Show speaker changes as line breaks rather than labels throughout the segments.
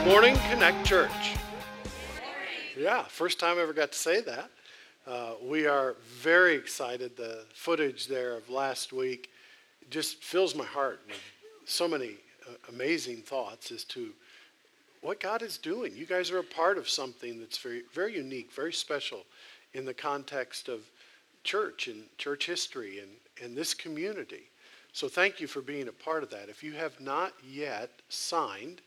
Good morning, Connect Church. Yeah, first time I ever got to say that. Uh, we are very excited. The footage there of last week just fills my heart with so many uh, amazing thoughts as to what God is doing. You guys are a part of something that's very, very unique, very special in the context of church and church history and, and this community. So thank you for being a part of that. If you have not yet signed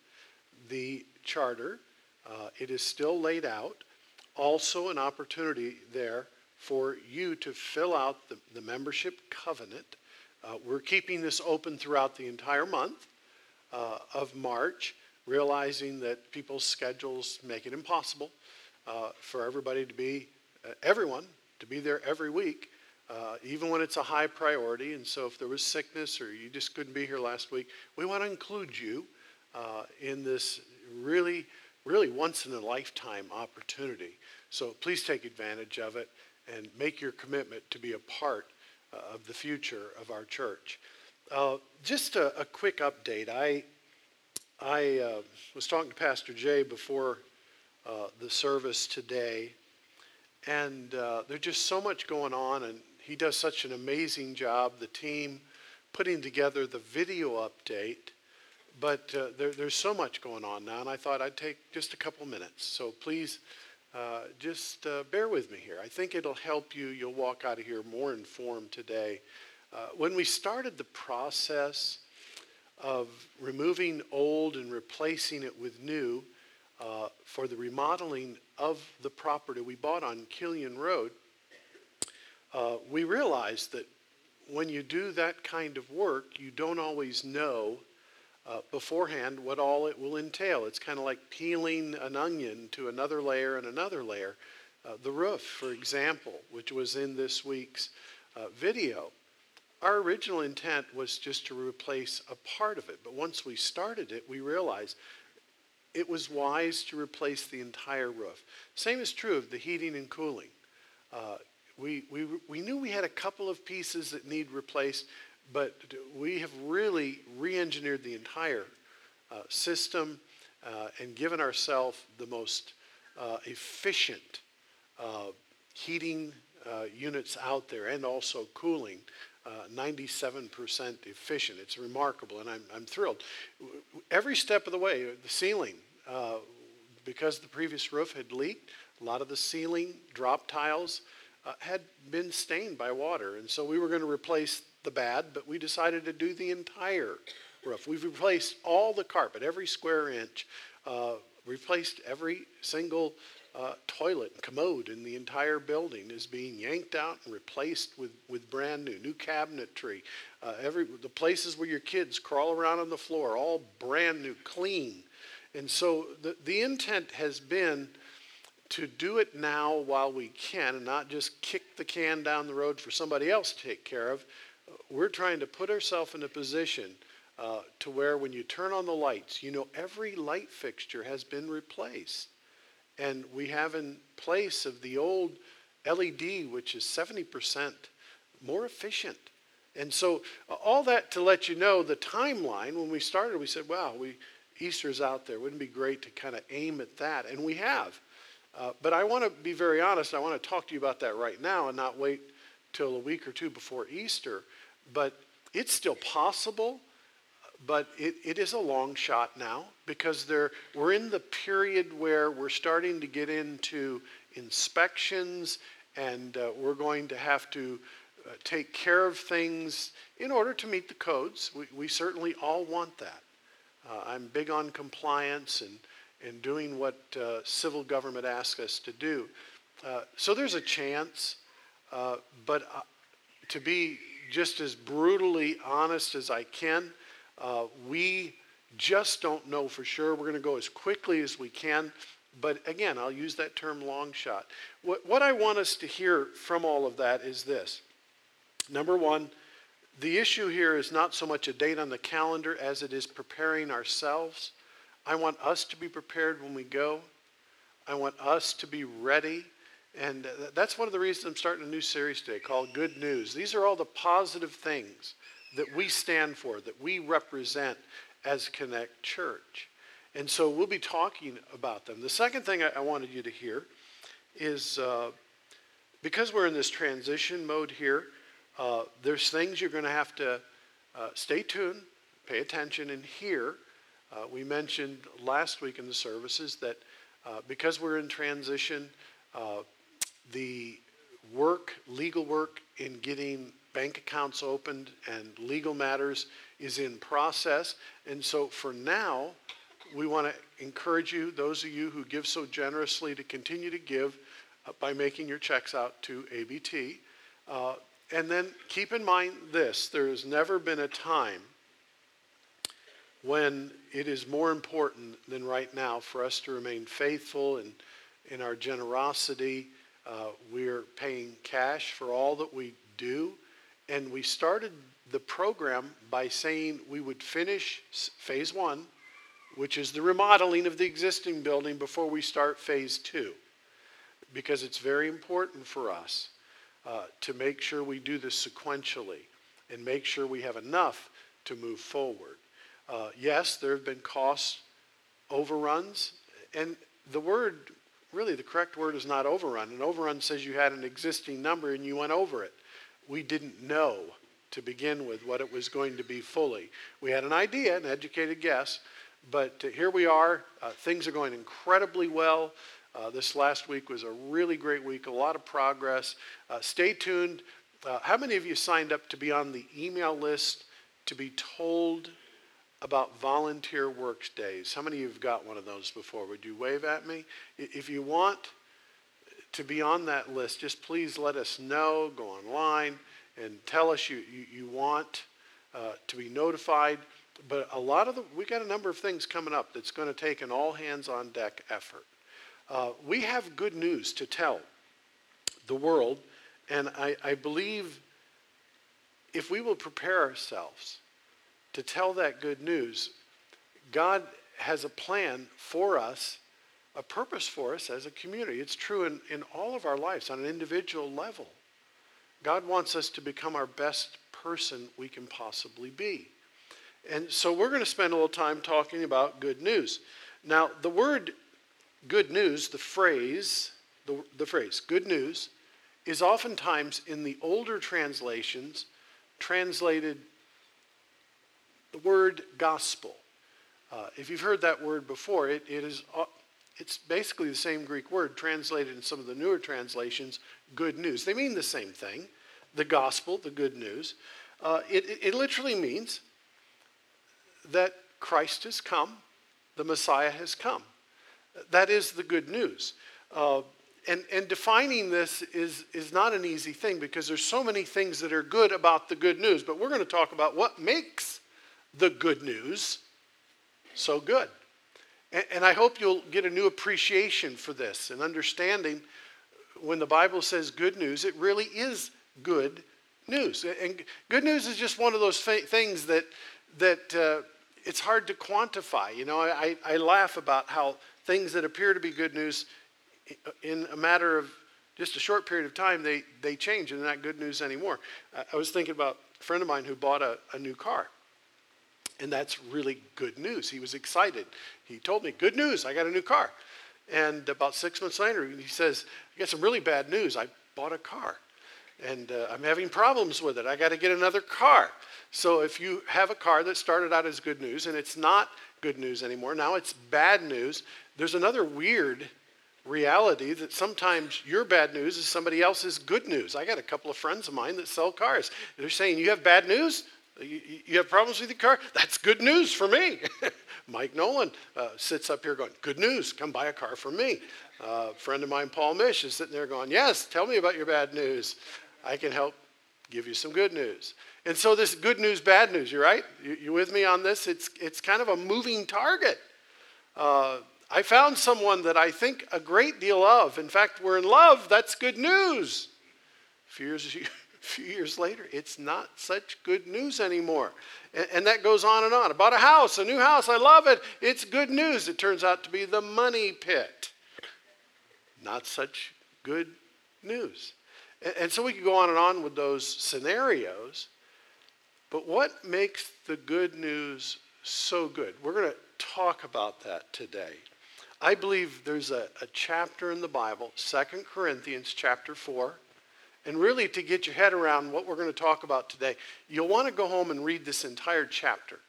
the charter, uh, it is still laid out. Also, an opportunity there for you to fill out the, the membership covenant. Uh, we're keeping this open throughout the entire month uh, of March, realizing that people's schedules make it impossible uh, for everybody to be, uh, everyone, to be there every week uh, even when it's a high priority. And so if there was sickness or you just couldn't be here last week, we want to include you uh, in this really, really once in a lifetime opportunity. So please take advantage of it and make your commitment to be a part uh, of the future of our church. Uh, just a, a, quick update. I, I uh, was talking to Pastor Jay before uh, the service today, and there's just so much going on, and he does such an amazing job, the team, putting together the video update. But uh, there, there's so much going on now, and I thought I'd take just a couple minutes. So please uh, just uh, bear with me here. I think it'll help you. You'll walk out of here more informed today. Uh, when we started the process of removing old and replacing it with new uh, for the remodeling of the property we bought on Killian Road, uh, we realized that when you do that kind of work, you don't always know uh, beforehand what all it will entail. It's kind of like peeling an onion to another layer and another layer. Uh, the roof, for example, which was in this week's uh, video, our original intent was just to replace a part of it. But once we started it, we realized it was wise to replace the entire roof. Same is true of the heating and cooling. Uh, we, we, we knew we had a couple of pieces that need replaced, but we have really re-engineered the entire uh, system uh, and given ourselves the most uh, efficient uh, heating uh, units out there and also cooling. 97% uh, efficient. It's remarkable, and I'm, I'm thrilled. Every step of the way, the ceiling, because the previous roof had leaked, a lot of the ceiling drop tiles had been stained by water. And so we were going to replace the bad, but we decided to do the entire roof. We've replaced all the carpet, every square inch, uh, replaced every single uh, toilet and commode in the entire building is being yanked out and replaced with, with brand new, new cabinetry. Uh, every, the places where your kids crawl around on the floor, all brand new, clean. And so the, the intent has been to do it now while we can and not just kick the can down the road for somebody else to take care of. We're trying to put ourselves in a position uh, to where when you turn on the lights, you know every light fixture has been replaced. And we have in place of the old LED, which is 70% more efficient. And so, uh, all that to let you know the timeline. When we started, we said, wow, we, Easter's out there. Wouldn't it be great to kind of aim at that? And we have. Uh, but I want to be very honest. I want to talk to you about that right now and not wait till a week or two before Easter. But it's still possible, but it, it is a long shot now because there, we're in the period where we're starting to get into inspections and uh, we're going to have to uh, take care of things in order to meet the codes. We, we certainly all want that. Uh, I'm big on compliance and in doing what uh, civil government asks us to do. Uh, so there's a chance, uh, but uh, to be just as brutally honest as I can, uh, we just don't know for sure. We're going to go as quickly as we can. But again, I'll use that term long shot. What, what I want us to hear from all of that is this. Number one, the issue here is not so much a date on the calendar as it is preparing ourselves I want us to be prepared when we go. I want us to be ready. And that's one of the reasons I'm starting a new series today called Good News. These are all the positive things that we stand for, that we represent as Connect Church. And so we'll be talking about them. The second thing I, wanted you to hear is uh, because we're in this transition mode here, uh, there's things you're going to have to uh, stay tuned, pay attention, and hear. Uh, we mentioned last week in the services that uh, because we're in transition, uh, the work, legal work in getting bank accounts opened and legal matters is in process. And so for now, we want to encourage you, those of you who give so generously, to continue to give uh, by making your checks out to ABT. Uh, and then keep in mind this there has never been a time when it is more important than right now for us to remain faithful in, in our generosity. Uh, we're paying cash for all that we do. And we started the program by saying we would finish phase one, which is the remodeling of the existing building, before we start phase two. Because it's very important for us uh, to make sure we do this sequentially and make sure we have enough to move forward. Uh, yes, there have been cost overruns, and the word, really, the correct word is not overrun. An overrun says you had an existing number and you went over it. We didn't know to begin with what it was going to be fully. We had an idea, an educated guess, but uh, here we are. Uh, things are going incredibly well. Uh, this last week was a really great week, a lot of progress. Uh, stay tuned. Uh, how many of you signed up to be on the email list to be told about volunteer work days? How many of you have got one of those before? Would you wave at me? If you want to be on that list, just please let us know. Go online and tell us you, you, you want uh, to be notified. But a lot of the, we got a number of things coming up that's going to take an all hands on deck effort. Uh, we have good news to tell the world, and I, I believe if we will prepare ourselves to tell that good news, God has a plan for us, a purpose for us as a community. It's true in, in all of our lives on an individual level. God wants us to become our best person we can possibly be. And so we're going to spend a little time talking about good news. Now, the word good news, the phrase, the, the phrase good news, is oftentimes in the older translations translated the word gospel. Uh, if you've heard that word before, it, it is, uh, it's basically the same Greek word translated in some of the newer translations, good news. They mean the same thing, the gospel, the good news. Uh, it, it, it literally means that Christ has come, the Messiah has come. That is the good news. Uh, and, and defining this is, is not an easy thing because there's so many things that are good about the good news. But we're going to talk about what makes the good news so good. And, and I hope you'll get a new appreciation for this and understanding when the Bible says good news, it really is good news. And good news is just one of those things that, that uh, it's hard to quantify. You know, I, I laugh about how things that appear to be good news, in a matter of just a short period of time, they, they change and they're not good news anymore. I was thinking about a friend of mine who bought a, a new car. And that's really good news. He was excited. He told me, Good news, I got a new car. And about six months later, he says, I got some really bad news. I bought a car and uh, I'm having problems with it. I got to get another car. So if you have a car that started out as good news and it's not good news anymore, now it's bad news, there's another weird reality that sometimes your bad news is somebody else's good news. I got a couple of friends of mine that sell cars. They're saying, You have bad news? You, you have problems with your car? That's good news for me. Mike Nolan uh, sits up here going, Good news, come buy a car for me. Uh, friend of mine, Paul Mish, is sitting there going, Yes, tell me about your bad news. I can help give you some good news. And so, this good news, bad news, you right? You, you with me on this? It's, it's kind of a moving target. Uh, I found someone that I think a great deal of. In fact, we're in love. That's good news. Years, a few years later, it's not such good news anymore. And, and that goes on and on. About a house, a new house, I love it. It's good news. It turns out to be the money pit. Not such good news. And so we could go on and on with those scenarios. But what makes the good news so good? We're going to talk about that today. I believe there's a, a chapter in the Bible, Second Corinthians chapter 4. And really, to get your head around what we're going to talk about today, you'll want to go home and read this entire chapter.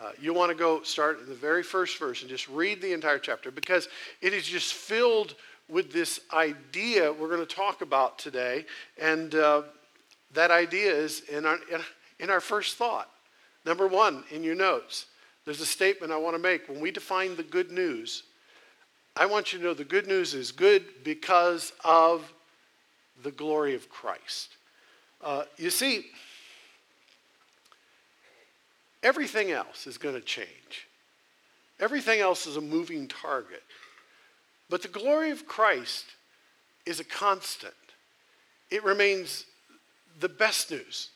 Uh, you'll want to go start in the very first verse and just read the entire chapter because it is just filled with this idea we're going to talk about today. And uh, that idea is in our, in our first thought. Number one, in your notes, there's a statement I want to make. When we define the good news, I want you to know the good news is good because of the glory of Christ. Uh, you see, everything else is going to change. Everything else is a moving target. But the glory of Christ is a constant. It remains the best news,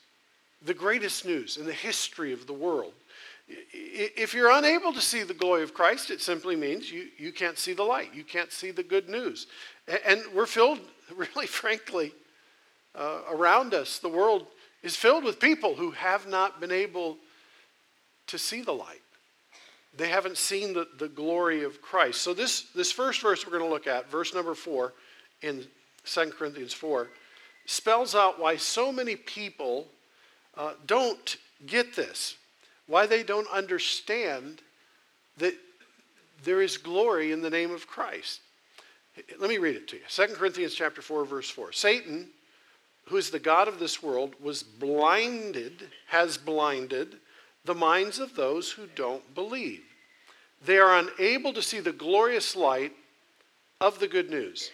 the greatest news in the history of the world. If you're unable to see the glory of Christ, it simply means you, you can't see the light. You can't see the good news. And we're filled, really frankly, uh, around us, the world is filled with people who have not been able to see the light. They haven't seen the, the glory of Christ. So, this, this first verse we're going to look at, verse number four in 2 Corinthians 4, spells out why so many people uh, don't get this, why they don't understand that there is glory in the name of Christ. Let me read it to you. 2 Corinthians chapter 4 verse 4. Satan, who is the god of this world, was blinded, has blinded the minds of those who don't believe. They are unable to see the glorious light of the good news.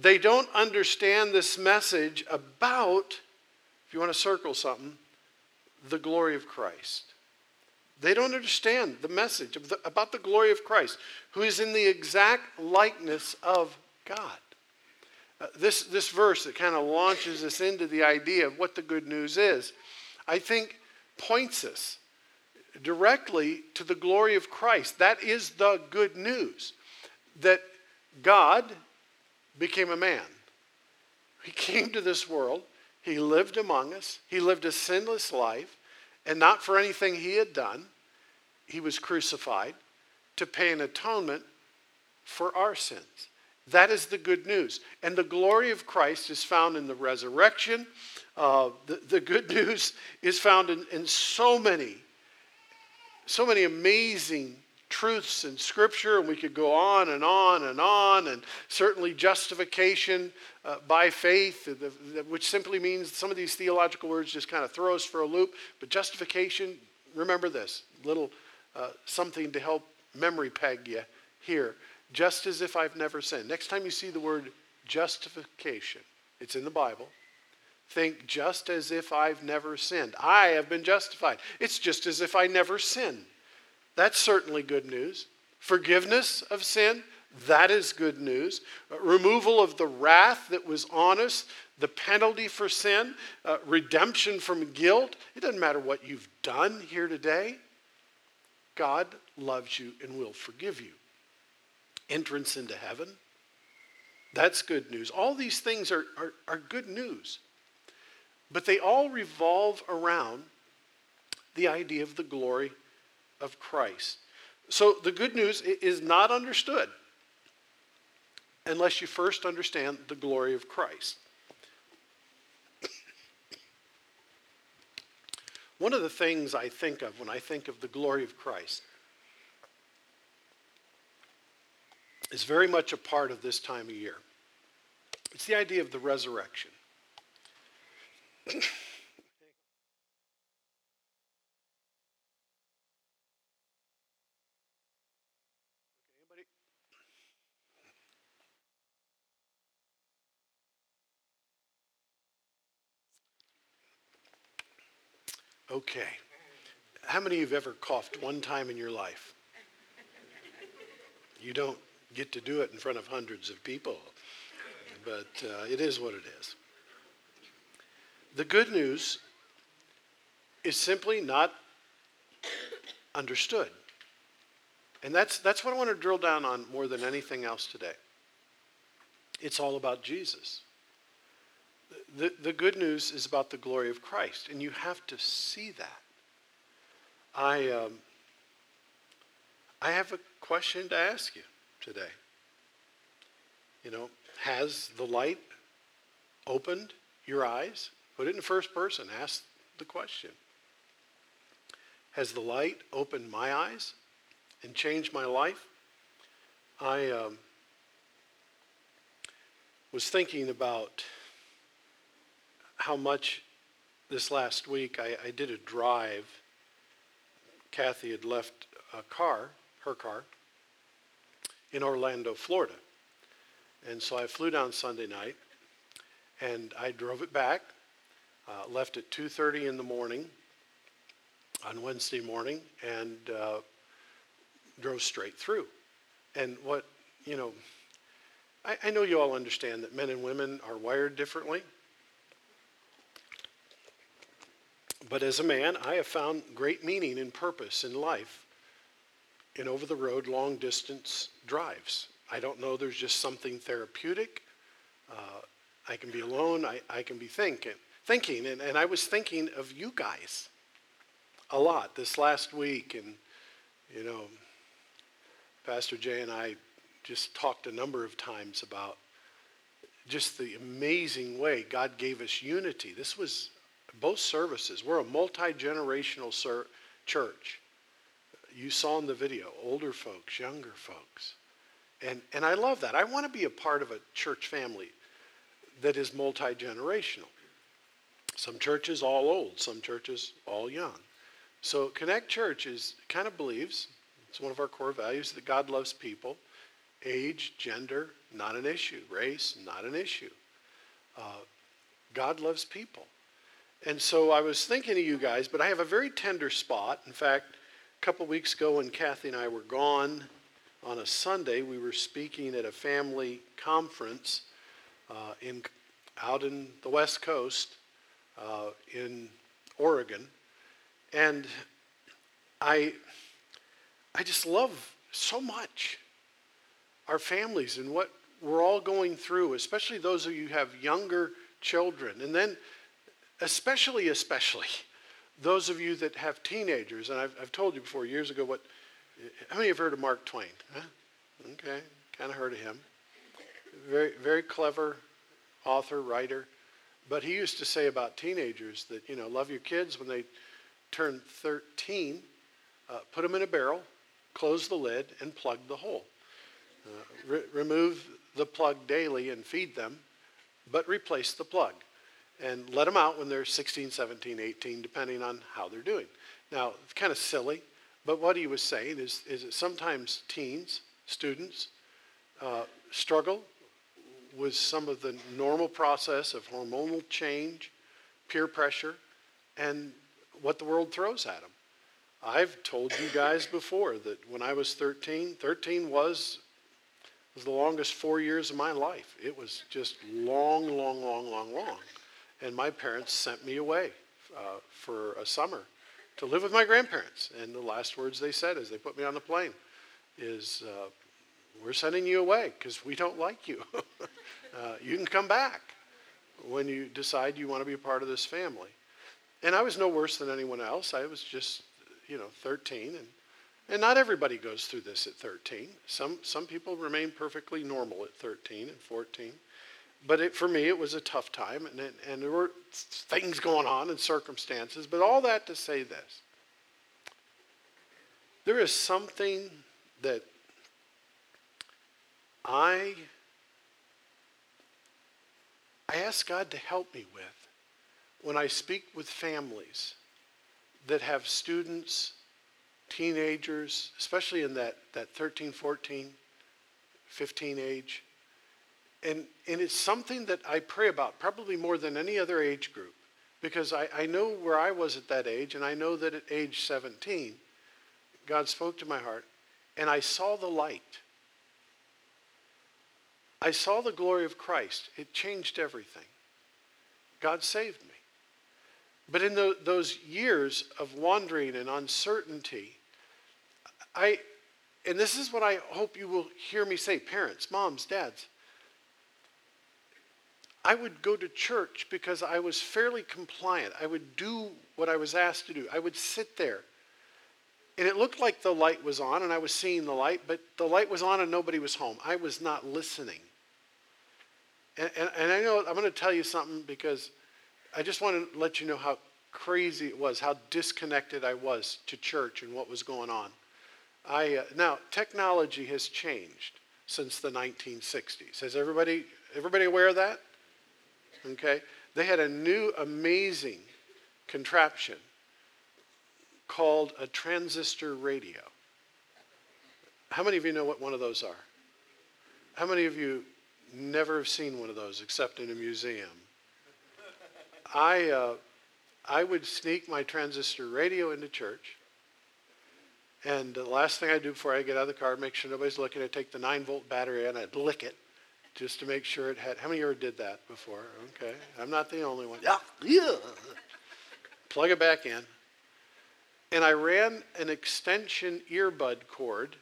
They don't understand this message about, if you want to circle something, the glory of Christ. They don't understand the message the, about the glory of Christ, who is in the exact likeness of God. Uh, this, this verse that kind of launches us into the idea of what the good news is, I think points us directly to the glory of Christ. That is the good news that God became a man. He came to this world, He lived among us, He lived a sinless life, and not for anything He had done. He was crucified to pay an atonement for our sins. That is the good news. And the glory of Christ is found in the resurrection. Uh, the, the good news is found in, in so many so many amazing truths in Scripture, and we could go on and on and on, and certainly justification uh, by faith, which simply means some of these theological words just kind of throw us for a loop. But justification, remember this little uh, something to help memory peg you here. Just as if I've never sinned. Next time you see the word justification, it's in the Bible think just as if I've never sinned. I have been justified. It's just as if I never sinned. That's certainly good news. Forgiveness of sin, that is good news. Uh, removal of the wrath that was on us, the penalty for sin, uh, redemption from guilt. It doesn't matter what you've done here today. God loves you and will forgive you. Entrance into heaven, that's good news. All these things are, are, are good news. But they all revolve around the idea of the glory of Christ. So the good news is not understood unless you first understand the glory of Christ. One of the things I think of when I think of the glory of Christ is very much a part of this time of year. It's the idea of the resurrection. Okay. How many of you have ever coughed one time in your life? You don't get to do it in front of hundreds of people, but uh, it is what it is. The good news is simply not understood. And that's, that's what I want to drill down on more than anything else today. It's all about Jesus. The, the good news is about the glory of Christ, and you have to see that. I, um, I have a question to ask you today. You know, has the light opened your eyes? Put it in first person. Ask the question. Has the light opened my eyes and changed my life? I um, was thinking about how much this last week I, I did a drive. Kathy had left a car, her car, in Orlando, Florida. And so I flew down Sunday night and I drove it back, uh, left at 2.30 in the morning on Wednesday morning and uh, drove straight through. And what, you know, I, I know you all understand that men and women are wired differently. But as a man, I have found great meaning and purpose in life in over the road long distance drives. I don't know, there's just something therapeutic. Uh, I can be alone, I, I can be thinking, thinking and, and I was thinking of you guys a lot this last week. And, you know, Pastor Jay and I just talked a number of times about just the amazing way God gave us unity. This was both services. We're a multi generational ser- church. You saw in the video older folks, younger folks. And, and I love that. I want to be a part of a church family that is multi generational. Some churches all old, some churches all young. So Connect Church is kind of believes, it's one of our core values, that God loves people. Age, gender, not an issue. Race, not an issue. Uh, God loves people. And so I was thinking of you guys, but I have a very tender spot. In fact, a couple weeks ago when Kathy and I were gone on a Sunday, we were speaking at a family conference uh, in, out in the West Coast uh, in Oregon. And I, I just love so much our families and what we're all going through, especially those of you who have younger children. And then, especially, especially, those of you that have teenagers. And I've, I've told you before, years ago, what, how many have heard of Mark Twain? Huh? Okay, kind of heard of him. Very, very clever author, writer. But he used to say about teenagers that, you know, love your kids when they turn 13, uh, put them in a barrel, close the lid, and plug the hole. Uh, re- remove the plug daily and feed them, but replace the plug. And let them out when they're 16, 17, 18, depending on how they're doing. Now, it's kind of silly, but what he was saying is, is that sometimes teens, students, uh, struggle with some of the normal process of hormonal change, peer pressure, and what the world throws at them. I've told you guys before that when I was 13, 13 was, was the longest four years of my life. It was just long, long, long, long, long. And my parents sent me away uh, for a summer to live with my grandparents. And the last words they said as they put me on the plane is, uh, we're sending you away because we don't like you. uh, you can come back when you decide you want to be a part of this family. And I was no worse than anyone else. I was just, you know, 13. And, and not everybody goes through this at 13. Some, some people remain perfectly normal at 13 and 14. But it, for me, it was a tough time. And, it, and there were things going on and circumstances. But all that to say this there is something that I, I ask God to help me with when I speak with families that have students, teenagers, especially in that, that 13, 14, 15 age, and, and it's something that I pray about probably more than any other age group because I, I know where I was at that age, and I know that at age 17, God spoke to my heart, and I saw the light. I saw the glory of Christ. It changed everything. God saved me. But in the, those years of wandering and uncertainty, I, and this is what I hope you will hear me say, parents, moms, dads. I would go to church because I was fairly compliant. I would do what I was asked to do. I would sit there. And it looked like the light was on, and I was seeing the light, but the light was on and nobody was home. I was not listening. And, and, and I know I'm going to tell you something because I just want to let you know how crazy it was, how disconnected I was to church and what was going on. I, uh, now, technology has changed since the 1960s. Has everybody, everybody aware of that? Okay. They had a new amazing contraption called a transistor radio. How many of you know what one of those are? How many of you never have seen one of those except in a museum? I, uh, I would sneak my transistor radio into church. And the last thing I do before I get out of the car, make sure nobody's looking, I take the 9 volt battery and I'd lick it just to make sure it had. How many of you ever did that before? Okay. I'm not the only one. Yeah. yeah. Plug it back in and I ran an extension earbud cord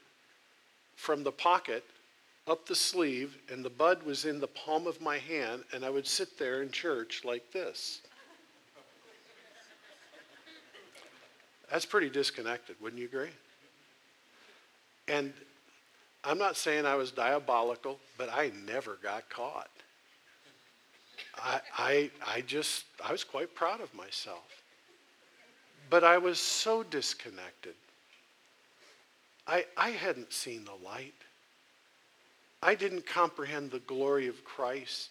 from the pocket up the sleeve, and the bud was in the palm of my hand, and I would sit there in church like this. That's pretty disconnected, wouldn't you agree? And I'm not saying I was diabolical, but I never got caught. I, I, I just, I was quite proud of myself. But I was so disconnected. I, I hadn't seen the light. I didn't comprehend the glory of Christ.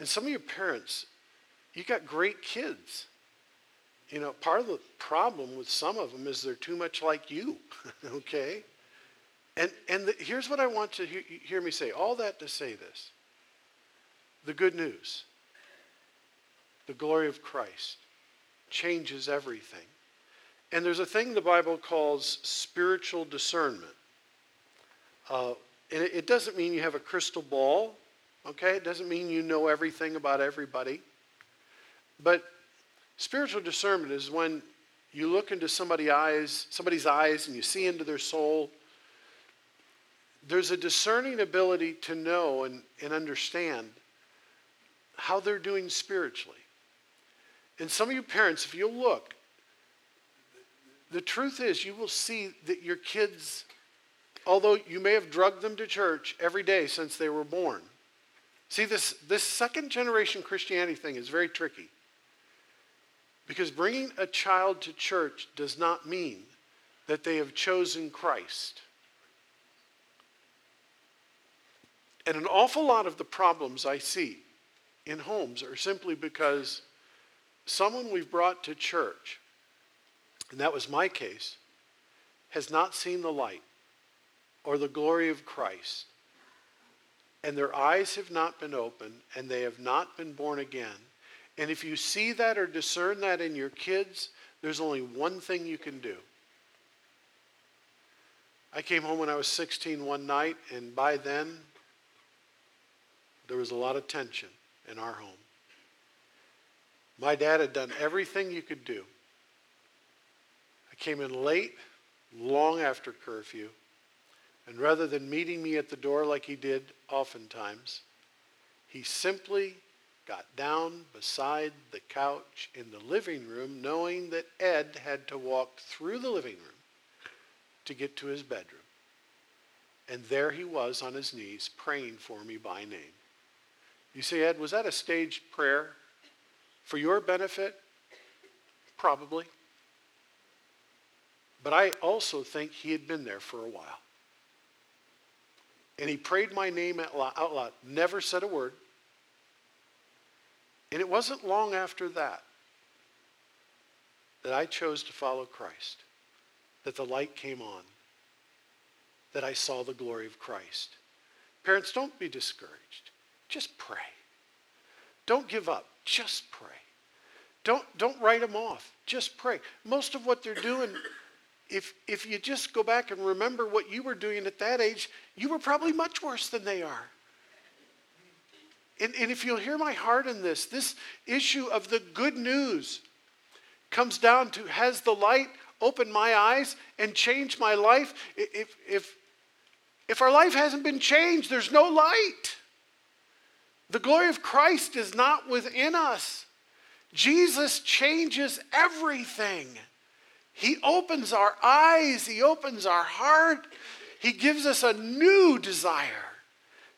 And some of your parents, you got great kids. You know, part of the problem with some of them is they're too much like you, okay? And, and the, here's what I want to hear, hear me say all that to say this the good news, the glory of Christ changes everything. And there's a thing the Bible calls spiritual discernment. Uh, and it, it doesn't mean you have a crystal ball, okay? It doesn't mean you know everything about everybody. But spiritual discernment is when you look into somebody's eyes, somebody's eyes and you see into their soul. There's a discerning ability to know and, and understand how they're doing spiritually. And some of you parents, if you'll look, the truth is you will see that your kids, although you may have drugged them to church every day since they were born, see this, this second generation Christianity thing is very tricky. Because bringing a child to church does not mean that they have chosen Christ. And an awful lot of the problems I see in homes are simply because someone we've brought to church, and that was my case, has not seen the light or the glory of Christ, and their eyes have not been opened, and they have not been born again. And if you see that or discern that in your kids, there's only one thing you can do. I came home when I was 16 one night, and by then, there was a lot of tension in our home. My dad had done everything you could do. I came in late, long after curfew, and rather than meeting me at the door like he did oftentimes, he simply got down beside the couch in the living room, knowing that Ed had to walk through the living room to get to his bedroom. And there he was on his knees praying for me by name. You say, Ed, was that a staged prayer? For your benefit? Probably. But I also think he had been there for a while. And he prayed my name out loud, never said a word. And it wasn't long after that that I chose to follow Christ, that the light came on, that I saw the glory of Christ. Parents, don't be discouraged. Just pray. Don't give up. Just pray. Don't, don't write them off. Just pray. Most of what they're doing, if, if you just go back and remember what you were doing at that age, you were probably much worse than they are. And, and if you'll hear my heart in this, this issue of the good news comes down to has the light opened my eyes and changed my life? If, if, if our life hasn't been changed, there's no light. The glory of Christ is not within us. Jesus changes everything. He opens our eyes, He opens our heart, He gives us a new desire.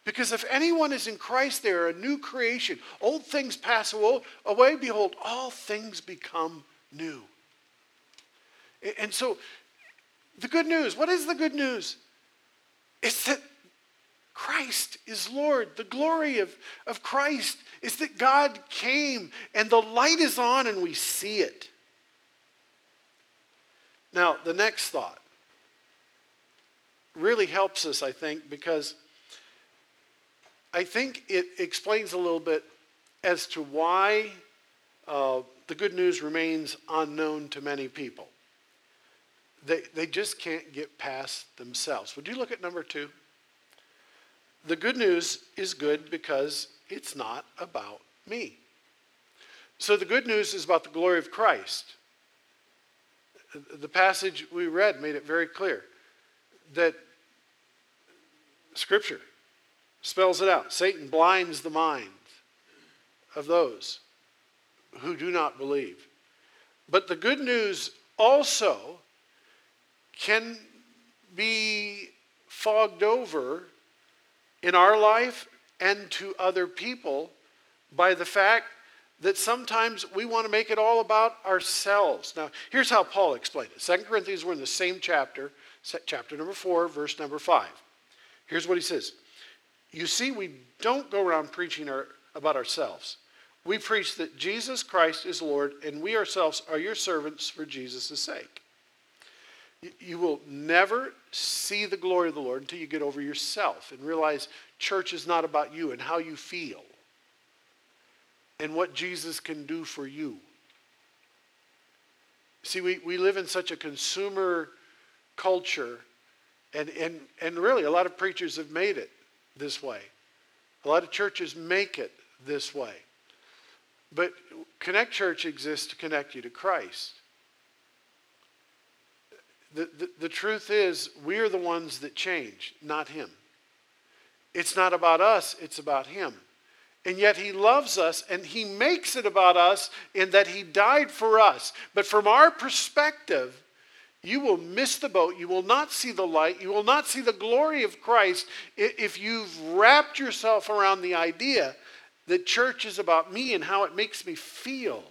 Because if anyone is in Christ, they are a new creation. Old things pass away. Behold, all things become new. And so, the good news what is the good news? It's that Christ is Lord. The glory of, of Christ is that God came and the light is on and we see it. Now, the next thought really helps us, I think, because I think it explains a little bit as to why uh, the good news remains unknown to many people. They, they just can't get past themselves. Would you look at number two? The good news is good because it's not about me. So the good news is about the glory of Christ. The passage we read made it very clear that Scripture spells it out. Satan blinds the minds of those who do not believe. But the good news also can be fogged over in our life and to other people by the fact that sometimes we want to make it all about ourselves. Now, here's how Paul explained it. Second Corinthians, we're in the same chapter, chapter number 4, verse number 5. Here's what he says you see, we don't go around preaching our, about ourselves. We preach that Jesus Christ is Lord, and we ourselves are your servants for Jesus' sake. You will never see the glory of the Lord until you get over yourself and realize church is not about you and how you feel and what Jesus can do for you. See, we, we live in such a consumer culture, and, and, and really a lot of preachers have made it this way. A lot of churches make it this way. But Connect Church exists to connect you to Christ. The, the, truth is, we're the ones that change, not Him. It's not about us, it's about Him. And yet He loves us and He makes it about us in that He died for us. But from our perspective, you will miss the boat. You will not see the light. You will not see the glory of Christ if you've wrapped yourself around the idea that church is about me and how it makes me feel.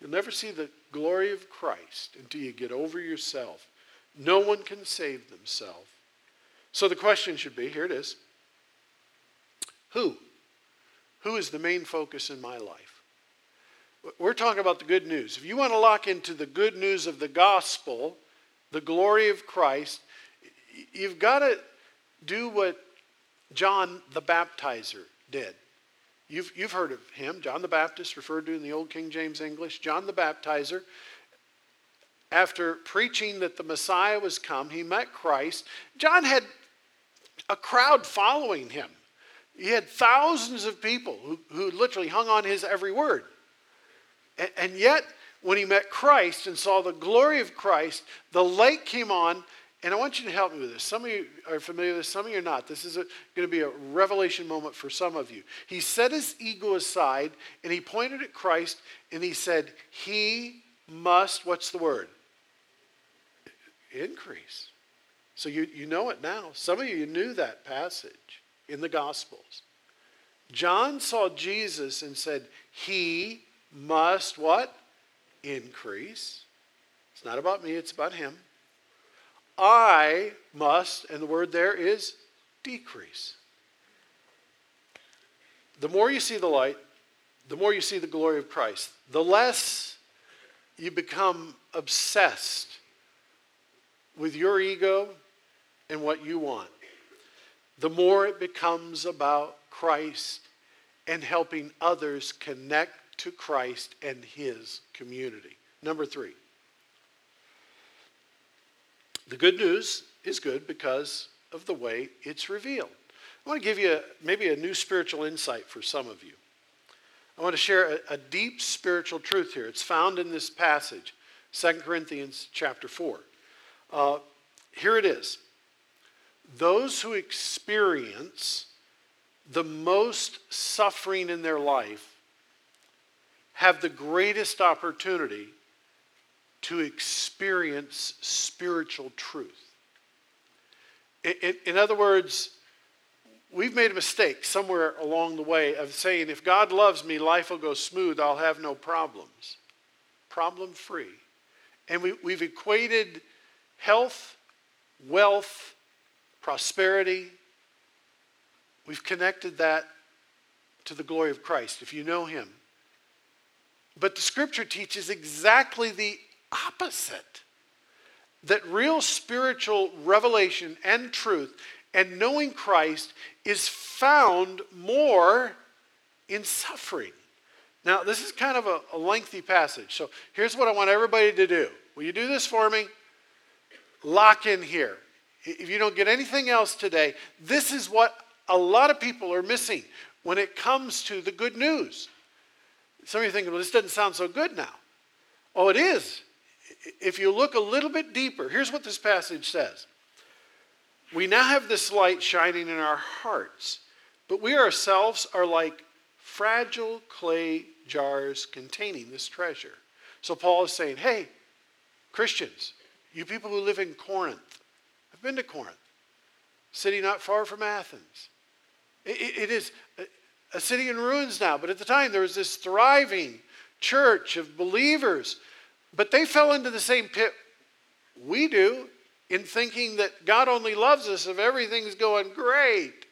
You'll never see the glory of Christ until you get over yourself. No one can save themselves. So the question should be here it is Who? Who is the main focus in my life? We're talking about the good news. If you want to lock into the good news of the gospel, the glory of Christ, you've got to do what John the Baptizer did. You've, you've heard of him, John the Baptist, referred to in the Old King James English. John the Baptizer, after preaching that the Messiah was come, he met Christ. John had a crowd following him. He had thousands of people who, who literally hung on his every word. And, and yet, when he met Christ and saw the glory of Christ, the light came on. And I want you to help me with this. Some of you are familiar with this, some of you are not. This is going to be a revelation moment for some of you. He set his ego aside and he pointed at Christ and he said, He must, what's the word? Increase. So you, you know it now. Some of you knew that passage in the Gospels. John saw Jesus and said, He must what? Increase. It's not about me, it's about him. I must, and the word there is decrease. The more you see the light, the more you see the glory of Christ, the less you become obsessed with your ego and what you want. The more it becomes about Christ and helping others connect to Christ and his community. Number three, the good news is good because of the way it's revealed. I want to give you maybe a new spiritual insight for some of you. I want to share a, a deep spiritual truth here. It's found in this passage, 2 Corinthians chapter 4. Uh, here it is. Those who experience the most suffering in their life have the greatest opportunity to experience spiritual truth. In, in, in, other words, we've made a mistake somewhere along the way of saying, if God loves me, life will go smooth, I'll have no problems. Problem free. And we, we've equated health, wealth, prosperity, we've connected that to the glory of Christ, if you know Him. But the scripture teaches exactly the opposite that real spiritual revelation and truth and knowing Christ is found more in suffering. Now, this is kind of a, a, lengthy passage. So here's what I want everybody to do. Will you do this for me? Lock in here. If you don't get anything else today, this is what a lot of people are missing when it comes to the good news. Some of you thinking, well, this doesn't sound so good now. Oh, it is. If you look a little bit deeper, here's what this passage says We now have this light shining in our hearts, but we ourselves are like fragile clay jars containing this treasure. So Paul is saying, hey, Christians, you people who live in Corinth, I've been to Corinth, city not far from Athens. it, it is a city in ruins now, but at the time there was this thriving church of believers. But they fell into the same pit we do in thinking that God only loves us if everything's going great,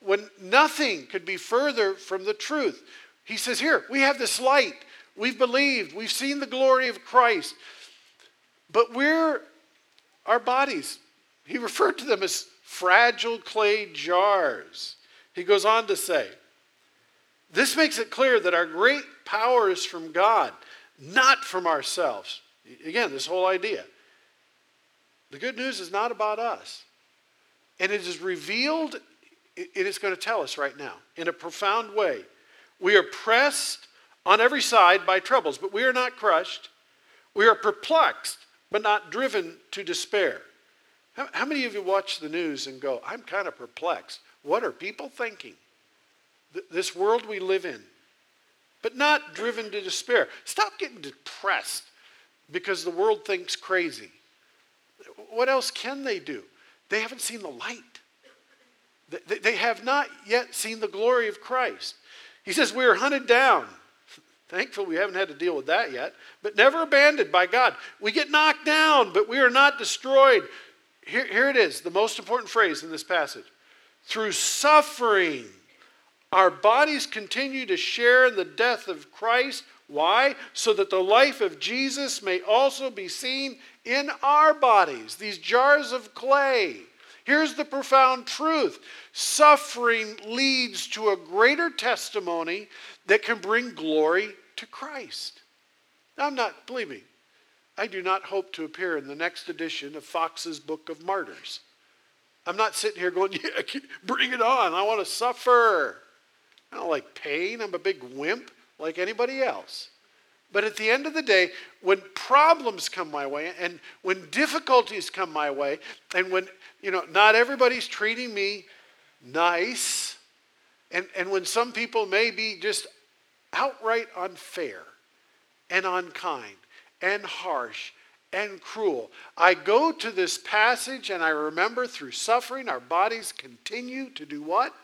when nothing could be further from the truth. He says, Here, we have this light. We've believed. We've seen the glory of Christ. But we're, our bodies, he referred to them as fragile clay jars. He goes on to say, this makes it clear that our great power is from God, not from ourselves. Again, this whole idea. The good news is not about us. And it is revealed, it is going to tell us right now in a profound way. We are pressed on every side by troubles, but we are not crushed. We are perplexed, but not driven to despair. How, many of you watch the news and go, I'm kind of perplexed? What are people thinking? this world we live in, but not driven to despair. Stop getting depressed because the world thinks crazy. What else can they do? They haven't seen the light. They have not yet seen the glory of Christ. He says, We are hunted down. Thankful we haven't had to deal with that yet, but never abandoned by God. We get knocked down, but we are not destroyed. Here, here it is, the most important phrase in this passage. Through suffering our bodies continue to share in the death of Christ. Why? So that the life of Jesus may also be seen in our bodies, these jars of clay. Here's the profound truth suffering leads to a greater testimony that can bring glory to Christ. I'm not, believe me, I do not hope to appear in the next edition of Fox's Book of Martyrs. I'm not sitting here going, yeah, bring it on. I want to suffer. I don't like pain. I'm a big wimp like anybody else. But at the end of the day, when problems come my way and when difficulties come my way, and when, you know, not everybody's treating me nice, and, and when some people may be just outright unfair and unkind and harsh and cruel, I go to this passage and I remember through suffering, our bodies continue to do what?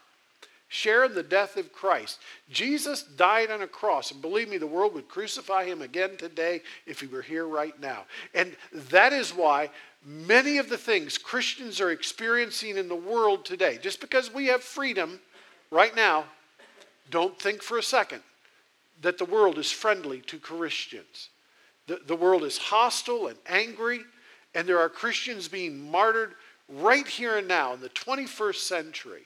Share the death of Christ. Jesus died on a cross, and believe me, the world would crucify him again today if he were here right now. And that is why many of the things Christians are experiencing in the world today, just because we have freedom right now, don't think for a second that the world is friendly to Christians. The, the world is hostile and angry, and there are Christians being martyred right here and now in the 21st century.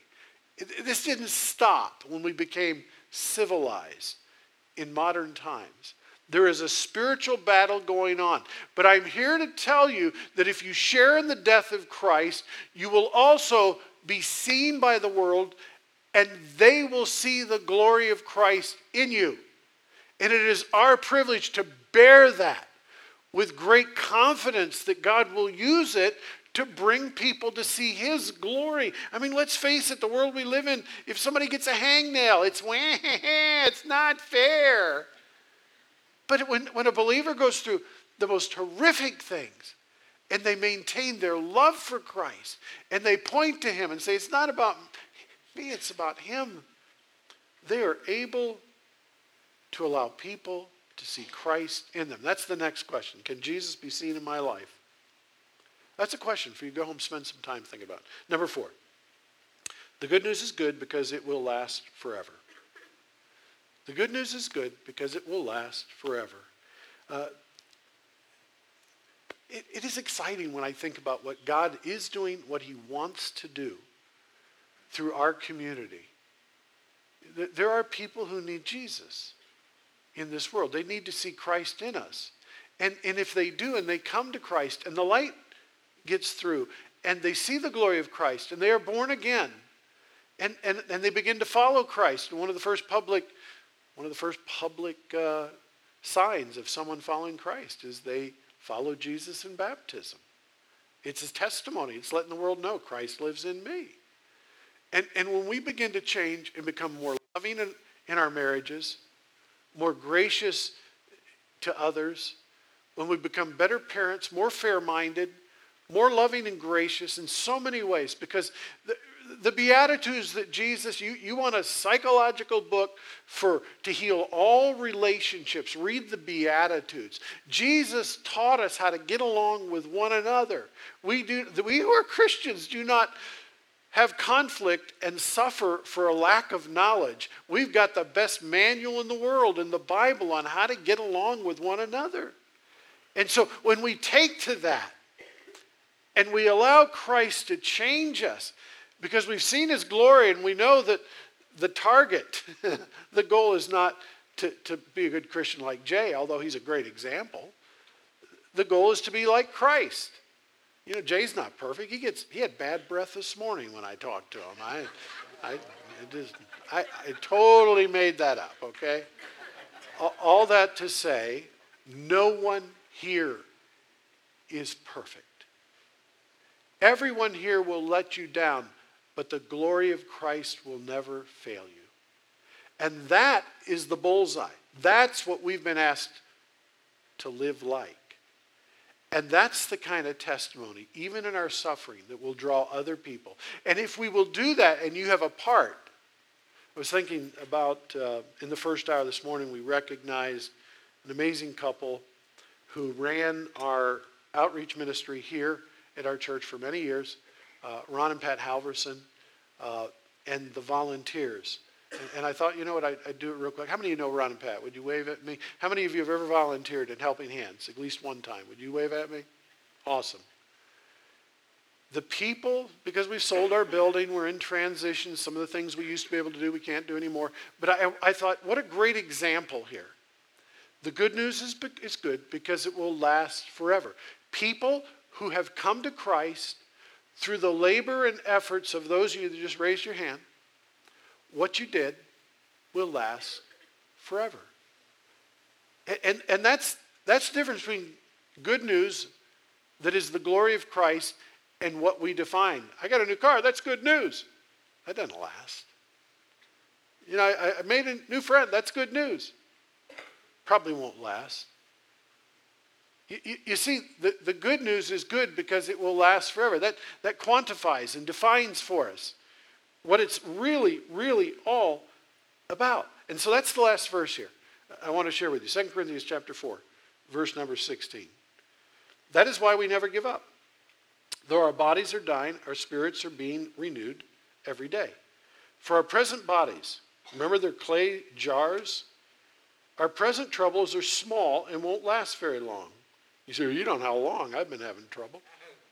This didn't stop when we became civilized in modern times. There is a spiritual battle going on. But I'm here to tell you that if you share in the death of Christ, you will also be seen by the world and they will see the glory of Christ in you. And it is our privilege to bear that with great confidence that God will use it to bring people to see his glory. I mean, let's face it, the world we live in, if somebody gets a hangnail, it's it's not fair. but when, when a believer goes through the most horrific things and they maintain their love for Christ and they point to Him and say, It's not about me, it's about Him, they are able to allow people to see Christ in them. That's the next question. Can Jesus be seen in my life? That's a question for you to go home spend some time thinking about. Number four. The good news is good because it will last forever. The good news is good because it will last forever. Uh, it, it is exciting when I think about what God is doing, what he wants to do through our community. There are people who need Jesus in this world. They need to see Christ in us. And, and if they do and they come to Christ and the light gets through and they see the glory of Christ and they are born again and, and, and they begin to follow Christ. And one of the first public, one of the first public uh, signs of someone following Christ is they follow Jesus in baptism. It's a testimony. It's letting the world know Christ lives in me. And, and when we begin to change and become more loving in, in our marriages, more gracious to others, when we become better parents, more fair minded, more loving and gracious in so many ways, because the, the Beatitudes that Jesus, you, you want a psychological book for to heal all relationships. Read the Beatitudes. Jesus taught us how to get along with one another. We do we who are Christians do not have conflict and suffer for a lack of knowledge. We've got the best manual in the world in the Bible on how to get along with one another. And so when we take to that and we allow Christ to change us, because we've seen his glory and we know that the target, the goal is not to, to be a good Christian like Jay, although he's a great example. The goal is to be like Christ. You know, Jay's not perfect. He gets he had bad breath this morning when I talked to him. I, I, just, I, I totally made that up. Okay. All that to say, no one here is perfect. Everyone here will let you down, but the glory of Christ will never fail you. And that is the bullseye. That's what we've been asked to live like. And that's the kind of testimony, even in our suffering, that will draw other people. And if we will do that and you have a part, I was thinking about uh, in the first hour this morning, we recognized an amazing couple who ran our outreach ministry here at our church for many years, uh, Ron and Pat Halverson, uh, and the volunteers. And, and, I thought, you know what, I, would do it real quick. How many of you know Ron and Pat? Would you wave at me? How many of you have ever volunteered in Helping Hands, at least one time? Would you wave at me? Awesome. The people, because we've sold our building, we're in transition. Some of the things we used to be able to do, we can't do anymore. But I, I thought, what a great example here. The good news is, is good because it will last forever. People who have come to Christ through the labor and efforts of those of you that just raised your hand, what you did will last forever. And, and, and that's, that's the difference between good news that is the glory of Christ and what we define. I got a new car, that's good news. That doesn't last. You know, I, I made a new friend, that's good news. Probably won't last. You, you, see, the, the good news is good because it will last forever. That, that quantifies and defines for us what it's really, really all about. And so that's the last verse here. I want to share with you. 2 Corinthians chapter 4, verse number 16. That is why we never give up. Though our bodies are dying, our spirits are being renewed every day. For our present bodies, remember they're clay jars? Our present troubles are small and won't last very long. You say, you don't know how long I've been having trouble.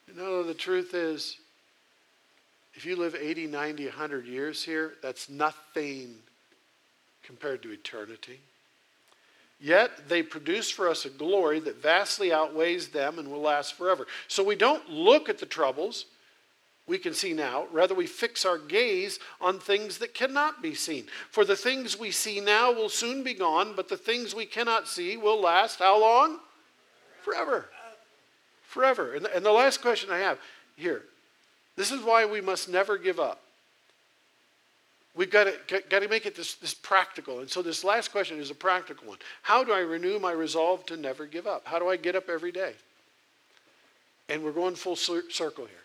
You know, the truth is, if you live 80, 90, 100 years here, that's nothing compared to eternity. Yet they produce for us a glory that vastly outweighs them and will last forever. So we don't look at the troubles we can see now. Rather, we fix our gaze on things that cannot be seen. For the things we see now will soon be gone, but the things we cannot see will last how long? Forever. Forever. And the, and the last question I have here this is why we must never give up. We've got to, got to make it this, this practical. And so this last question is a practical one. How do I renew my resolve to never give up? How do I get up every day? And we're going full circle here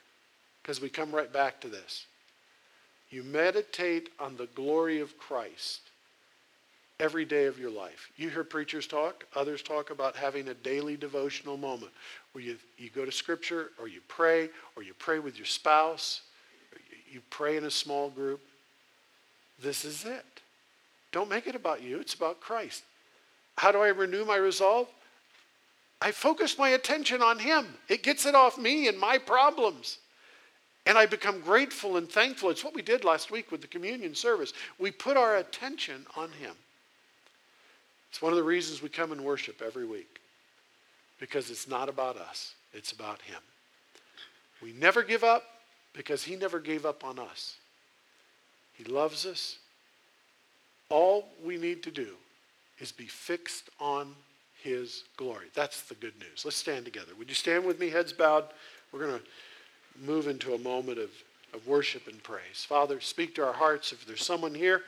because we come right back to this. You meditate on the glory of Christ every day of your life. You hear preachers talk, others talk about having a daily devotional moment where you, you go to Scripture or you pray or you pray with your spouse, you pray in a small group. This is it. Don't make it about you, it's about Christ. How do I renew my resolve? I focus my attention on Him. It gets it off me and my problems. And I become grateful and thankful. It's what we did last week with the communion service. We put our attention on Him. It's one of the reasons we come and worship every week because it's not about us, it's about Him. We never give up because He never gave up on us. He loves us. All we need to do is be fixed on His glory. That's the good news. Let's stand together. Would you stand with me, heads bowed? We're going to move into a moment of, of worship and praise. Father, speak to our hearts. If there's someone here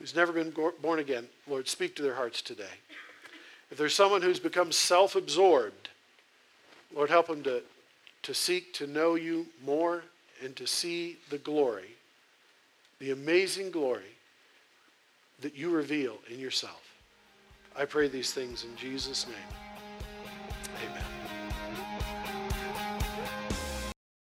who's never been born again, Lord, speak to their hearts today. If there's someone who's become self absorbed, Lord, help them to, to seek to know you more and to see the glory, the amazing glory that you reveal in yourself. I pray these things in Jesus' name. Amen.